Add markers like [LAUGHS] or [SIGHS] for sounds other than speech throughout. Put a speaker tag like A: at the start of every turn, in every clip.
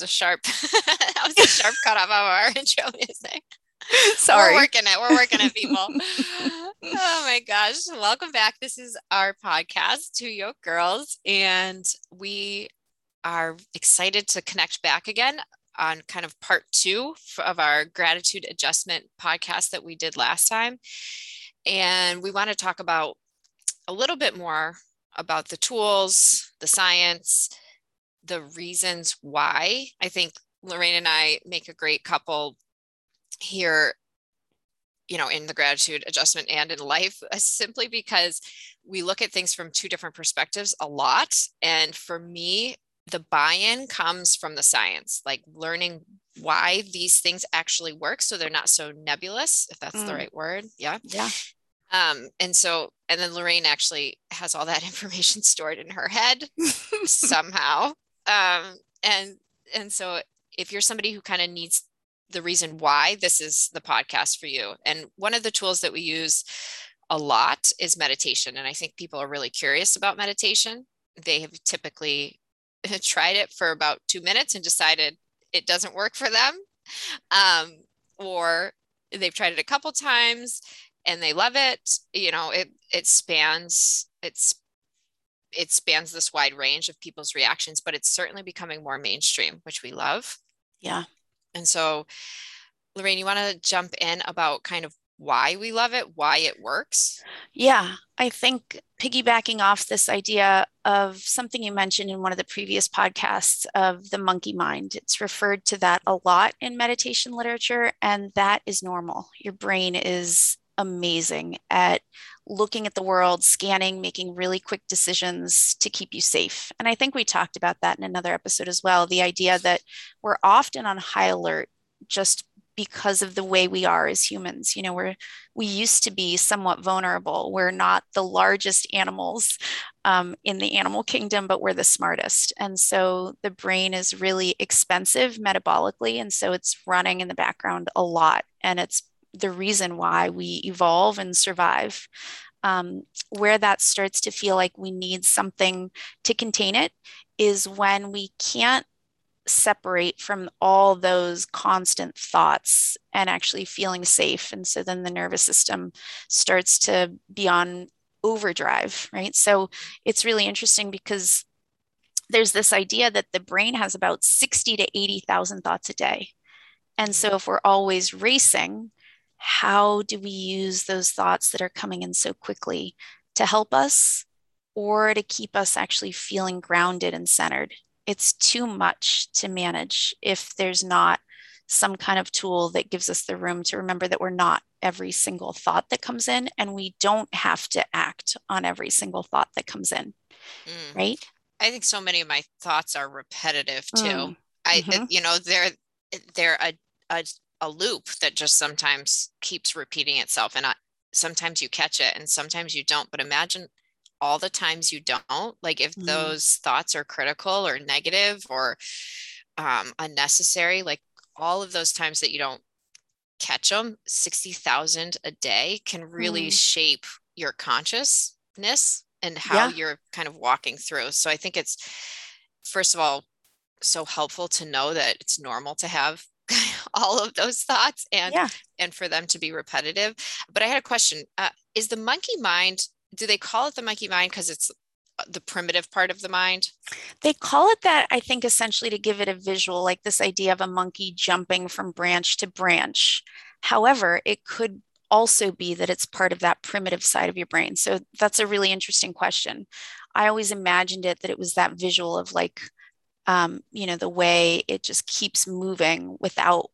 A: was a that was a sharp [LAUGHS] that was a sharp cut off of our [LAUGHS] intro music.
B: Sorry.
A: We're working it. We're working it, people. [LAUGHS] oh my gosh. Welcome back. This is our podcast, Two Yoke Girls, and we are excited to connect back again on kind of part two of our gratitude adjustment podcast that we did last time. And we want to talk about a little bit more about the tools, the science, the reasons why. I think Lorraine and I make a great couple here you know in the gratitude adjustment and in life [LAUGHS] simply because we look at things from two different perspectives a lot. And for me the buy-in comes from the science like learning why these things actually work so they're not so nebulous if that's mm. the right word. Yeah.
B: Yeah.
A: Um and so and then lorraine actually has all that [LAUGHS] information stored in her head [LAUGHS] somehow um and and so if you're somebody who kind of needs the reason why this is the podcast for you. And one of the tools that we use a lot is meditation. And I think people are really curious about meditation. They have typically [LAUGHS] tried it for about two minutes and decided it doesn't work for them. Um, or they've tried it a couple times and they love it. You know, it it spans it's it spans this wide range of people's reactions, but it's certainly becoming more mainstream, which we love.
B: Yeah.
A: And so, Lorraine, you want to jump in about kind of why we love it, why it works?
B: Yeah, I think piggybacking off this idea of something you mentioned in one of the previous podcasts of the monkey mind, it's referred to that a lot in meditation literature, and that is normal. Your brain is amazing at looking at the world, scanning, making really quick decisions to keep you safe. And I think we talked about that in another episode as well the idea that we're often on high alert just because of the way we are as humans. You know we're we used to be somewhat vulnerable. We're not the largest animals um, in the animal kingdom but we're the smartest. And so the brain is really expensive metabolically and so it's running in the background a lot and it's the reason why we evolve and survive. Um, where that starts to feel like we need something to contain it is when we can't separate from all those constant thoughts and actually feeling safe. And so then the nervous system starts to be on overdrive, right? So it's really interesting because there's this idea that the brain has about 60 to 80,000 thoughts a day. And so if we're always racing, how do we use those thoughts that are coming in so quickly to help us or to keep us actually feeling grounded and centered? It's too much to manage if there's not some kind of tool that gives us the room to remember that we're not every single thought that comes in and we don't have to act on every single thought that comes in. Mm. Right?
A: I think so many of my thoughts are repetitive too. Mm. I mm-hmm. you know they're they're a, a a loop that just sometimes keeps repeating itself and I, sometimes you catch it and sometimes you don't but imagine all the times you don't like if mm. those thoughts are critical or negative or um, unnecessary like all of those times that you don't catch them 60,000 a day can really mm. shape your consciousness and how yeah. you're kind of walking through so i think it's first of all so helpful to know that it's normal to have [LAUGHS] all of those thoughts and yeah. and for them to be repetitive. But i had a question uh, is the monkey mind do they call it the monkey mind because it's uh, the primitive part of the mind?
B: They call it that i think essentially to give it a visual like this idea of a monkey jumping from branch to branch. However it could also be that it's part of that primitive side of your brain. So that's a really interesting question. I always imagined it that it was that visual of like um, you know, the way it just keeps moving without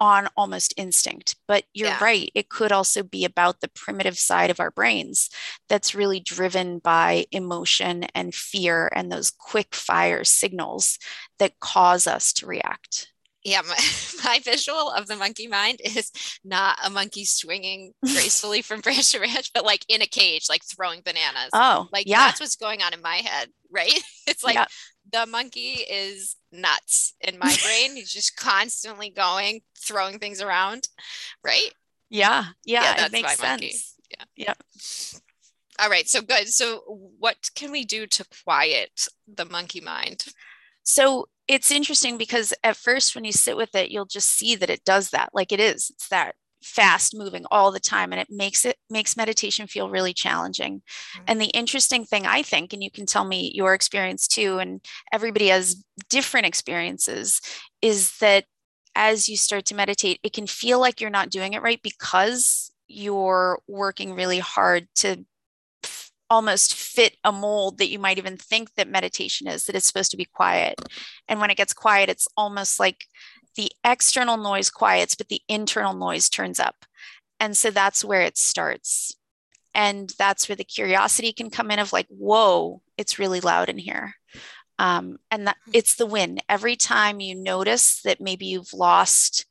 B: on almost instinct. But you're yeah. right, it could also be about the primitive side of our brains that's really driven by emotion and fear and those quick fire signals that cause us to react.
A: Yeah, my, [LAUGHS] my visual of the monkey mind is not a monkey swinging gracefully [LAUGHS] from branch to branch, but like in a cage, like throwing bananas.
B: Oh,
A: like
B: yeah.
A: that's what's going on in my head, right? [LAUGHS] It's like yeah the monkey is nuts in my [LAUGHS] brain. He's just constantly going, throwing things around. Right.
B: Yeah. Yeah. yeah it makes sense. Monkey.
A: Yeah.
B: Yeah.
A: All right. So good. So, what can we do to quiet the monkey mind?
B: So, it's interesting because at first, when you sit with it, you'll just see that it does that. Like it is, it's that fast moving all the time and it makes it makes meditation feel really challenging mm-hmm. and the interesting thing i think and you can tell me your experience too and everybody has different experiences is that as you start to meditate it can feel like you're not doing it right because you're working really hard to almost fit a mold that you might even think that meditation is that it's supposed to be quiet and when it gets quiet it's almost like the external noise quiets but the internal noise turns up. And so that's where it starts. And that's where the curiosity can come in of like whoa it's really loud in here. Um, and that it's the win every time you notice that maybe you've lost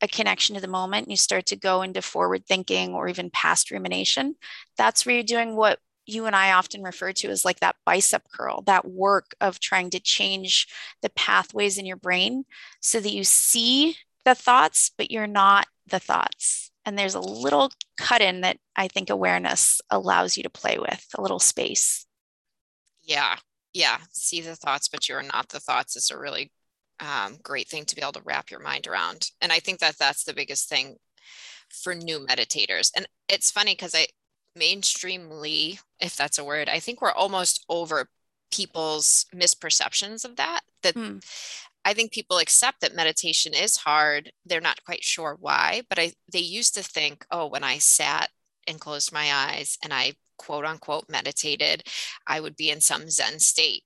B: a connection to the moment you start to go into forward thinking or even past rumination that's where you're doing what you and I often refer to as like that bicep curl, that work of trying to change the pathways in your brain so that you see the thoughts, but you're not the thoughts. And there's a little cut in that I think awareness allows you to play with, a little space.
A: Yeah. Yeah. See the thoughts, but you're not the thoughts is a really um, great thing to be able to wrap your mind around. And I think that that's the biggest thing for new meditators. And it's funny because I, mainstreamly, if that's a word, I think we're almost over people's misperceptions of that. That mm. I think people accept that meditation is hard. They're not quite sure why, but I they used to think, oh, when I sat and closed my eyes and I quote unquote meditated, I would be in some Zen state.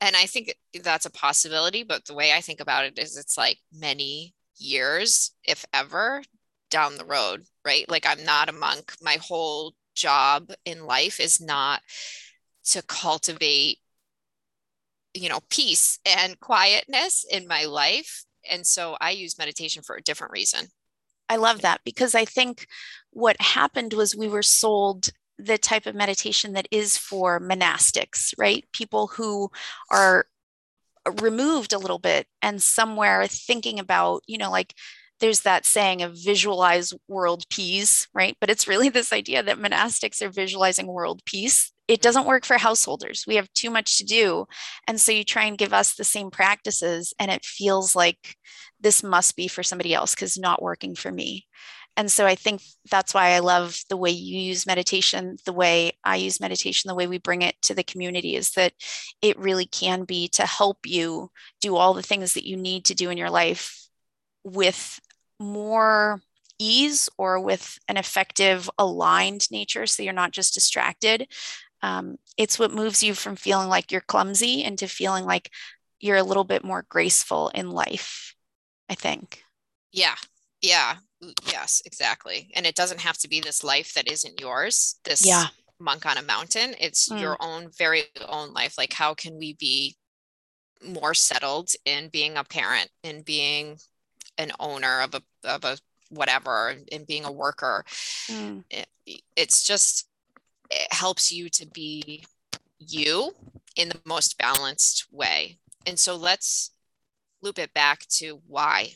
A: And I think that's a possibility, but the way I think about it is it's like many years, if ever, down the road, right? Like I'm not a monk. My whole job in life is not to cultivate you know peace and quietness in my life. And so i use meditation for a different reason.
B: I love that because i think what happened was we were sold the type of meditation that is for monastics right? People who are removed a little bit and somewhere thinking about you know like there's that saying of visualize world peace, right? But it's really [LAUGHS] this idea that monastics are visualizing world peace. It mm-hmm. doesn't work for householders. We have too much to do. And so you try and give us the same practices, and it feels like this must be for somebody else because not working for me. And so I think that's why I love the way you use meditation, the way I use meditation, the way we bring it to the community is that it really can be to help you do all the things that you need to do in your life with more ease or with an effective aligned nature so you're not just distracted. Um, it's what moves you from feeling like you're clumsy into feeling like you're a little bit more graceful in life i think.
A: Yeah. Yeah. Yes exactly. And it doesn't have to be this life that isn't yours this yeah. monk on a mountain. It's mm. your own very own life. Like how can we be more settled in being a parent and being an owner of a of a whatever and being a worker mm. it, it's just it helps you to be you in the most balanced way. And so let's loop it back to why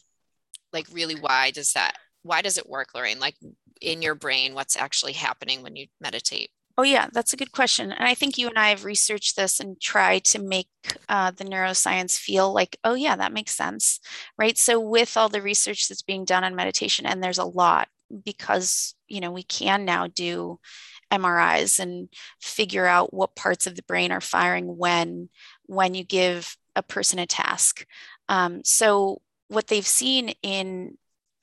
A: like really why does that why does it work lorraine? Like in your brain what's actually happening when you meditate
B: Oh, yeah, that's a good question. And I think you and I have researched this and tried to make uh, the neuroscience feel like, oh, yeah, that makes sense. Right. So, with all the research that's being done on meditation, and there's a lot because, you know, we can now do MRIs and figure out what parts of the brain are firing when, when you give a person a task. Um, so, what they've seen in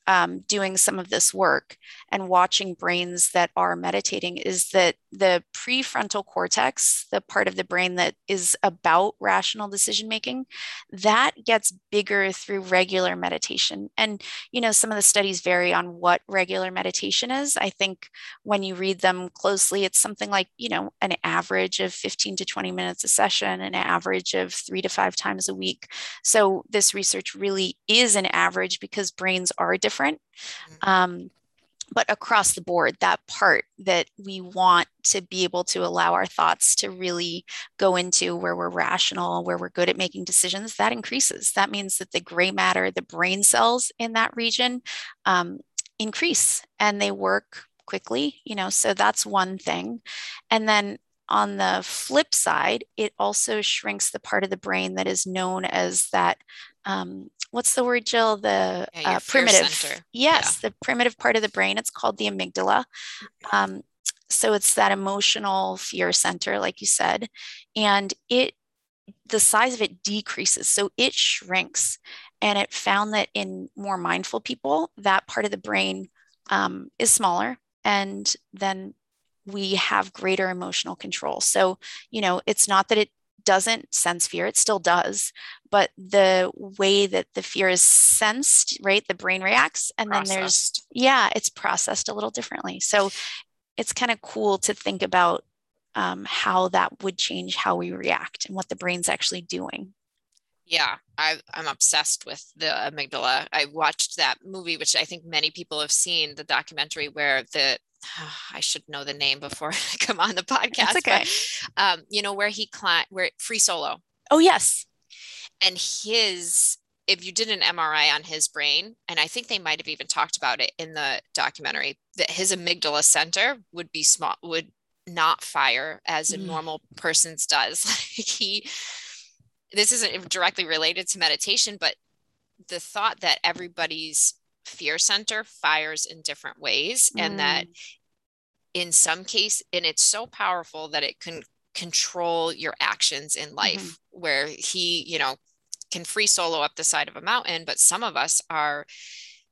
B: um, doing some of this work and watching brains that are meditating is that the prefrontal cortex, the part of the brain that is about rational decision making, that gets bigger through regular meditation. And, you know, some of the studies vary on what regular meditation is. I think when you read them closely, it's something like, you know, an average of 15 to 20 minutes a session, an average of three to five times a week. So this research really is an average because brains are different. Mm-hmm. Um, but across the board, that part that we want to be able to allow our thoughts to really go into where we're rational, where we're good at making decisions, that increases. That means that the gray matter, the brain cells in that region um, increase and they work quickly, you know, so that's one thing. And then on the flip side, it also shrinks the part of the brain that is known as that. Um, what's the word, Jill? The
A: Yeah,
B: uh, primitive.
A: center.
B: Yes, the primitive part of the brain. It's called the amygdala. Um, so it's that emotional fear center, like you said, and it the size of it decreases. So it shrinks. And it found that in more mindful people, that part of the brain um, is smaller. And then we have greater emotional control. So, you know, it's not that it doesn't sense fear, it still does, but the way that the fear is sensed, right, the brain reacts. And then there's, yeah, it's processed a little differently. So it's kind of cool to think about um, how that would change how we react and what the brain's actually doing.
A: Yeah, I, I'm obsessed with the amygdala. I watched that movie, which I think many people have seen, the documentary where the [SIGHS] I should know the name before [LAUGHS] I come on the podcast.
B: okay.
A: But, um, you know where he climbed, where free solo,
B: Oh, yes.
A: and his. If you did an MRI on his brain, and I think they might have even talked about it in the documentary, that his amygdala center would be small, would not fire as a
B: Mm.
A: normal person's does. [LAUGHS] Like he, this isn't directly related to meditation, but the thought that everybody's fear center fires in different ways and that in some case and it's so powerful that it can control your actions in life where he you know can free solo up the side of a mountain but some of us are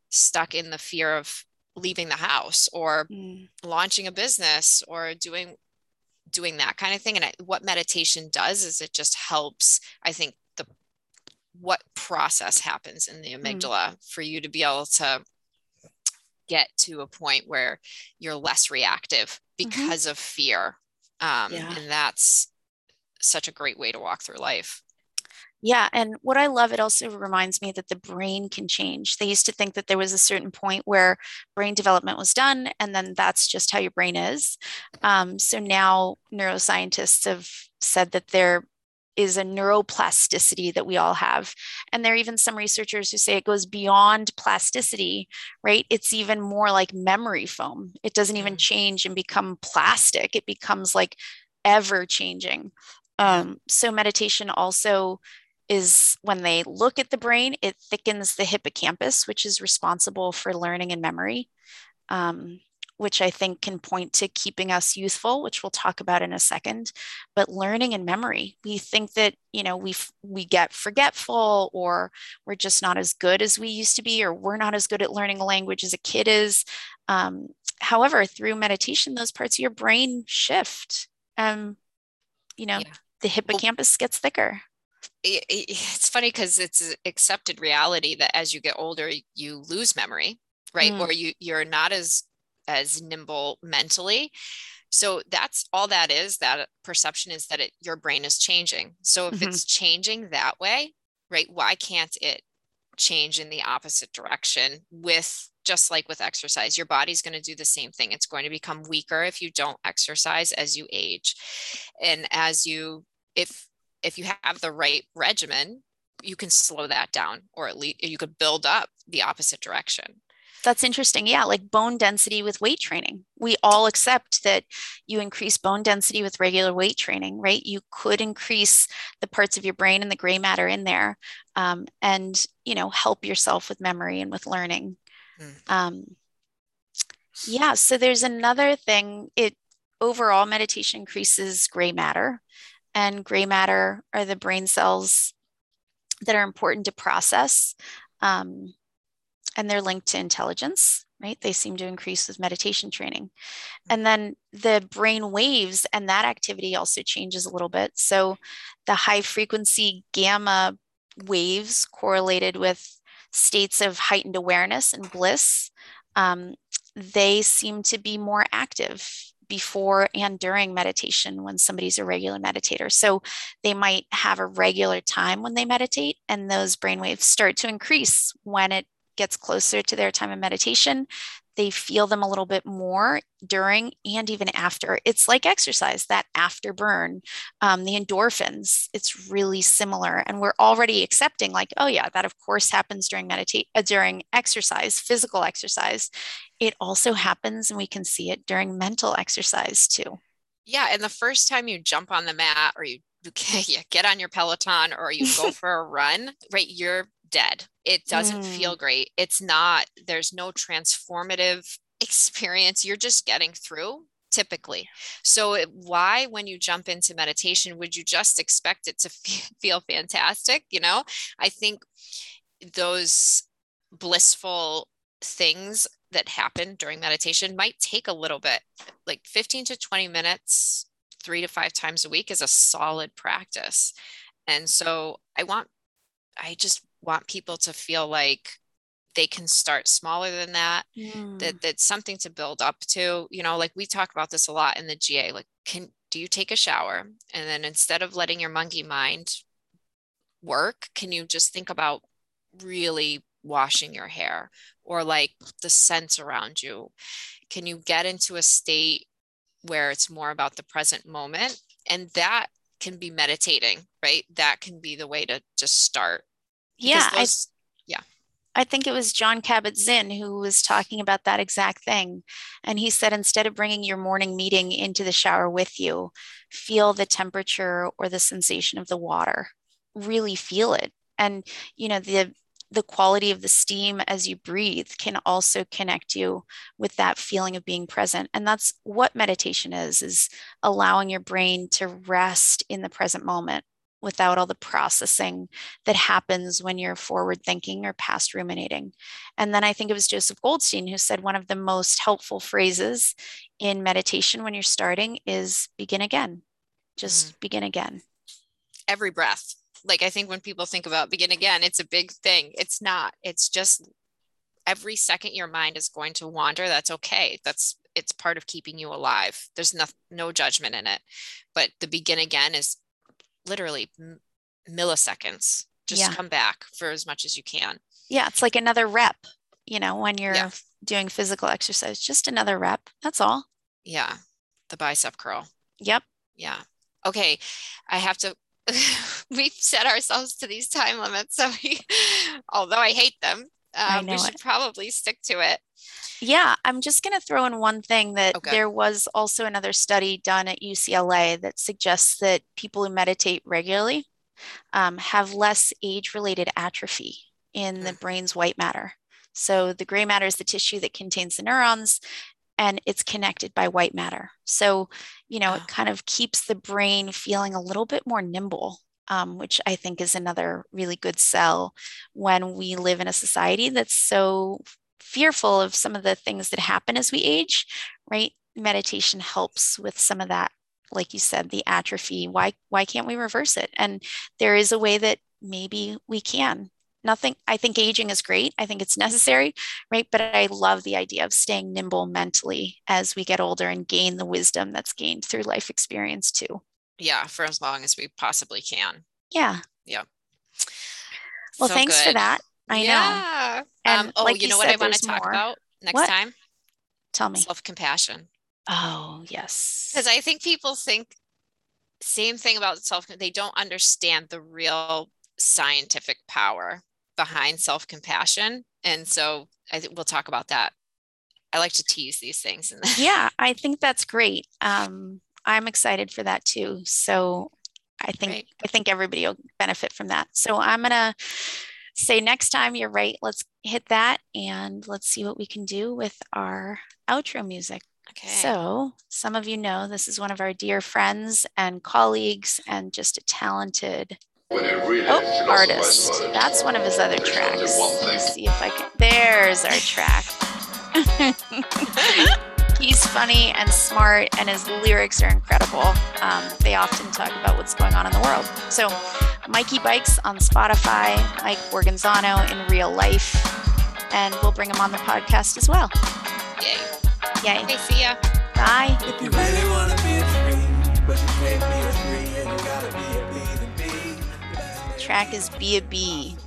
A: stuck in the fear of leaving the house or
B: Mm.
A: launching a business or doing doing that kind of thing and I, what meditation does is it just helps i think the what process happens in the
B: Mm.
A: amygdala for you to be able to get to a point where you're less reactive because of fear um,
B: Yeah.
A: and that's such a great way to walk through life
B: Yeah. And what I love, it also reminds me that the brain can change. They used to think that there was a certain point where brain development was done, and then that's just how your brain is. Um, so now neuroscientists have said that there is a neuroplasticity that we all have. And there are even some researchers who say it goes beyond plasticity, right? It's even more like memory foam. It doesn't even
A: Mm.
B: change and become plastic, it becomes like ever changing. Um, so meditation also is when they look at the brain, it thickens the hippocampus, which is responsible for learning and memory, um, which I think can point to keeping us youthful, which we'll talk about in a second. But learning and memory, we think that you know we we get forgetful, or we're just not as good as we used to be, or we're not as good at learning a language as a kid is. Um, however, through meditation, those parts of your brain shift. Um, you know,
A: Yeah.
B: the hippocampus gets thicker.
A: It, it- [LAUGHS] it's funny because it's accepted reality that as you get older you lose memory right?
B: Mm.
A: or you you're not as as nimble mentally. So that's all that is that perception is that it your brain is changing. So if
B: Mhm.
A: it's changing that way right why can't it change in the opposite direction with just like with exercise? Your body's going to do the same thing. It's going to become weaker if you don't exercise as you age. And as you if if you have the right regimen you can slow that down or at least you could build up the opposite direction
B: That's interesting. Yeah, like bone density with weight training. We all accept that you increase bone density with regular weight training, right? You could increase the parts of your brain and the gray matter in there, um, and you know help yourself with memory and with learning.
A: Mm.
B: Um, yeah. So there's another thing. It overall meditation increases gray matter, and gray matter are the brain cells that are important to process. Um, and they're linked to intelligence, right? They seem to increase with meditation training. And then the brain waves and that activity also changes a little bit. So the high frequency gamma waves correlated with states of heightened awareness and bliss, um, they seem to be more active before and during meditation when somebody's a regular meditator. So they might have a regular time when they meditate, and those brainwaves start to increase when it gets closer to their time of meditation. they feel them a little bit more during and even after. It's like exercise, that after burn, um, the endorphins, it's really similar. And we're already accepting, like, oh, yeah, that of course happens during meditate, uh, during exercise, physical exercise. It also happens, and we can see it during mental exercise too.
A: Yeah. And the first time you jump on the mat or you [LAUGHS] you get on your Peloton or you go [LAUGHS] for a run, right? You're dead. It doesn't mm. feel great. It's not, there's no transformative [LAUGHS] experience. You're just getting through typically. So, it, why, when you jump into meditation, would you just expect it to [LAUGHS] feel fantastic? You know, I think those blissful things that happen during meditation might take a little bit, like 15 to 20 minutes, three to five times a week is a solid practice. And so, I want, I just want people to feel like they can start smaller than that mm. that that's something to build up to you know like we talk about this a lot in the ga like can do you take a shower? And then instead of letting your monkey mind work can you just think about really washing your hair or like the scents around you? Can you get into a state where it's more about the present moment? And that can be meditating right? That can be the way to just start
B: yeah those, I, yeah. I think it was jon kabat-zinn who was talking about that exact thing. And he said instead of bringing your morning meeting into the shower with you feel the temperature or the sensation of the water. Really feel it. And you know the the quality of the steam as you breathe can also connect you with that feeling of being present. And that's what meditation is is allowing your brain to rest in the present moment without all the processing that happens when you're forward thinking or past ruminating. And then I think it was Joseph Goldstein who said one of the most helpful phrases in meditation when you're starting is begin again. Just mm. begin again.
A: Every breath. Like I think when people think about begin again, it's a big thing. It's not. It's just every second your mind is going to wander. That's okay. That's it's part of keeping you alive. There's no, no judgment in it. But the begin again is literally milliseconds. Just yeah. come back for as much as you can.
B: Yeah, it's like another rep, you know, when you're yeah. doing physical exercise, just another rep. That's all.
A: Yeah. The bicep curl.
B: Yep.
A: Yeah. Okay. I have to [LAUGHS] we've set ourselves to these time limits. So we, [LAUGHS] although I hate them, um, we should it. probably stick to it.
B: Yeah, I'm just going to throw in one thing that okay. there was also another study done at UCLA that suggests that people who meditate regularly um, have less age related atrophy in the hmm. brain's white matter. So the gray matter is the tissue that contains the neurons and it's connected by white matter. So, you know, it kind of keeps the brain feeling a little bit more nimble um, which I think is another really good sell when we live in a society that's so fearful of some of the things that happen as we age, right? Meditation helps with some of that, like you said, the atrophy. Why why can't we reverse it? And there is a way that maybe we can. Nothing, I think aging is great. I think it's [LAUGHS] necessary, right? But I love the idea of staying nimble mentally as we get older and gain the wisdom that's gained through life experience too.
A: Yeah, for as long as we possibly can.
B: Yeah.
A: Yeah.
B: Well, so thanks good. for that. I yeah.
A: know. And um, oh, like you know what I want to talk more. about next what? time?
B: Tell me.
A: Self compassion.
B: Oh, yes.
A: Because I think people think same thing about self they don't understand the real scientific power behind self compassion. And so I think we'll talk about that. I like to tease these things.
B: yeah, [LAUGHS] I think that's great. Um, I'm excited for that too. So I think right. I think everybody will benefit from that. So I'm gonna say next time you're right let's hit that and let's see what we can do with our outro music. Okay. So some of you know this is one of our dear friends and colleagues and just a talented really oh, artist. that's one of his other tracks. let's see if i can there's our track [LAUGHS] [LAUGHS] he's funny and smart and his lyrics are incredible um, they often talk about what's going on in the world so Mikey Bikes on Spotify, Mike Borgonzano in real life, and we'll bring him on the podcast as well.
A: Yay.
B: Yay.
A: Okay, see ya.
B: Bye. If you really want to be a tree, but you can't be a tree and you gotta be a bee, then be. Track is Be a Bee.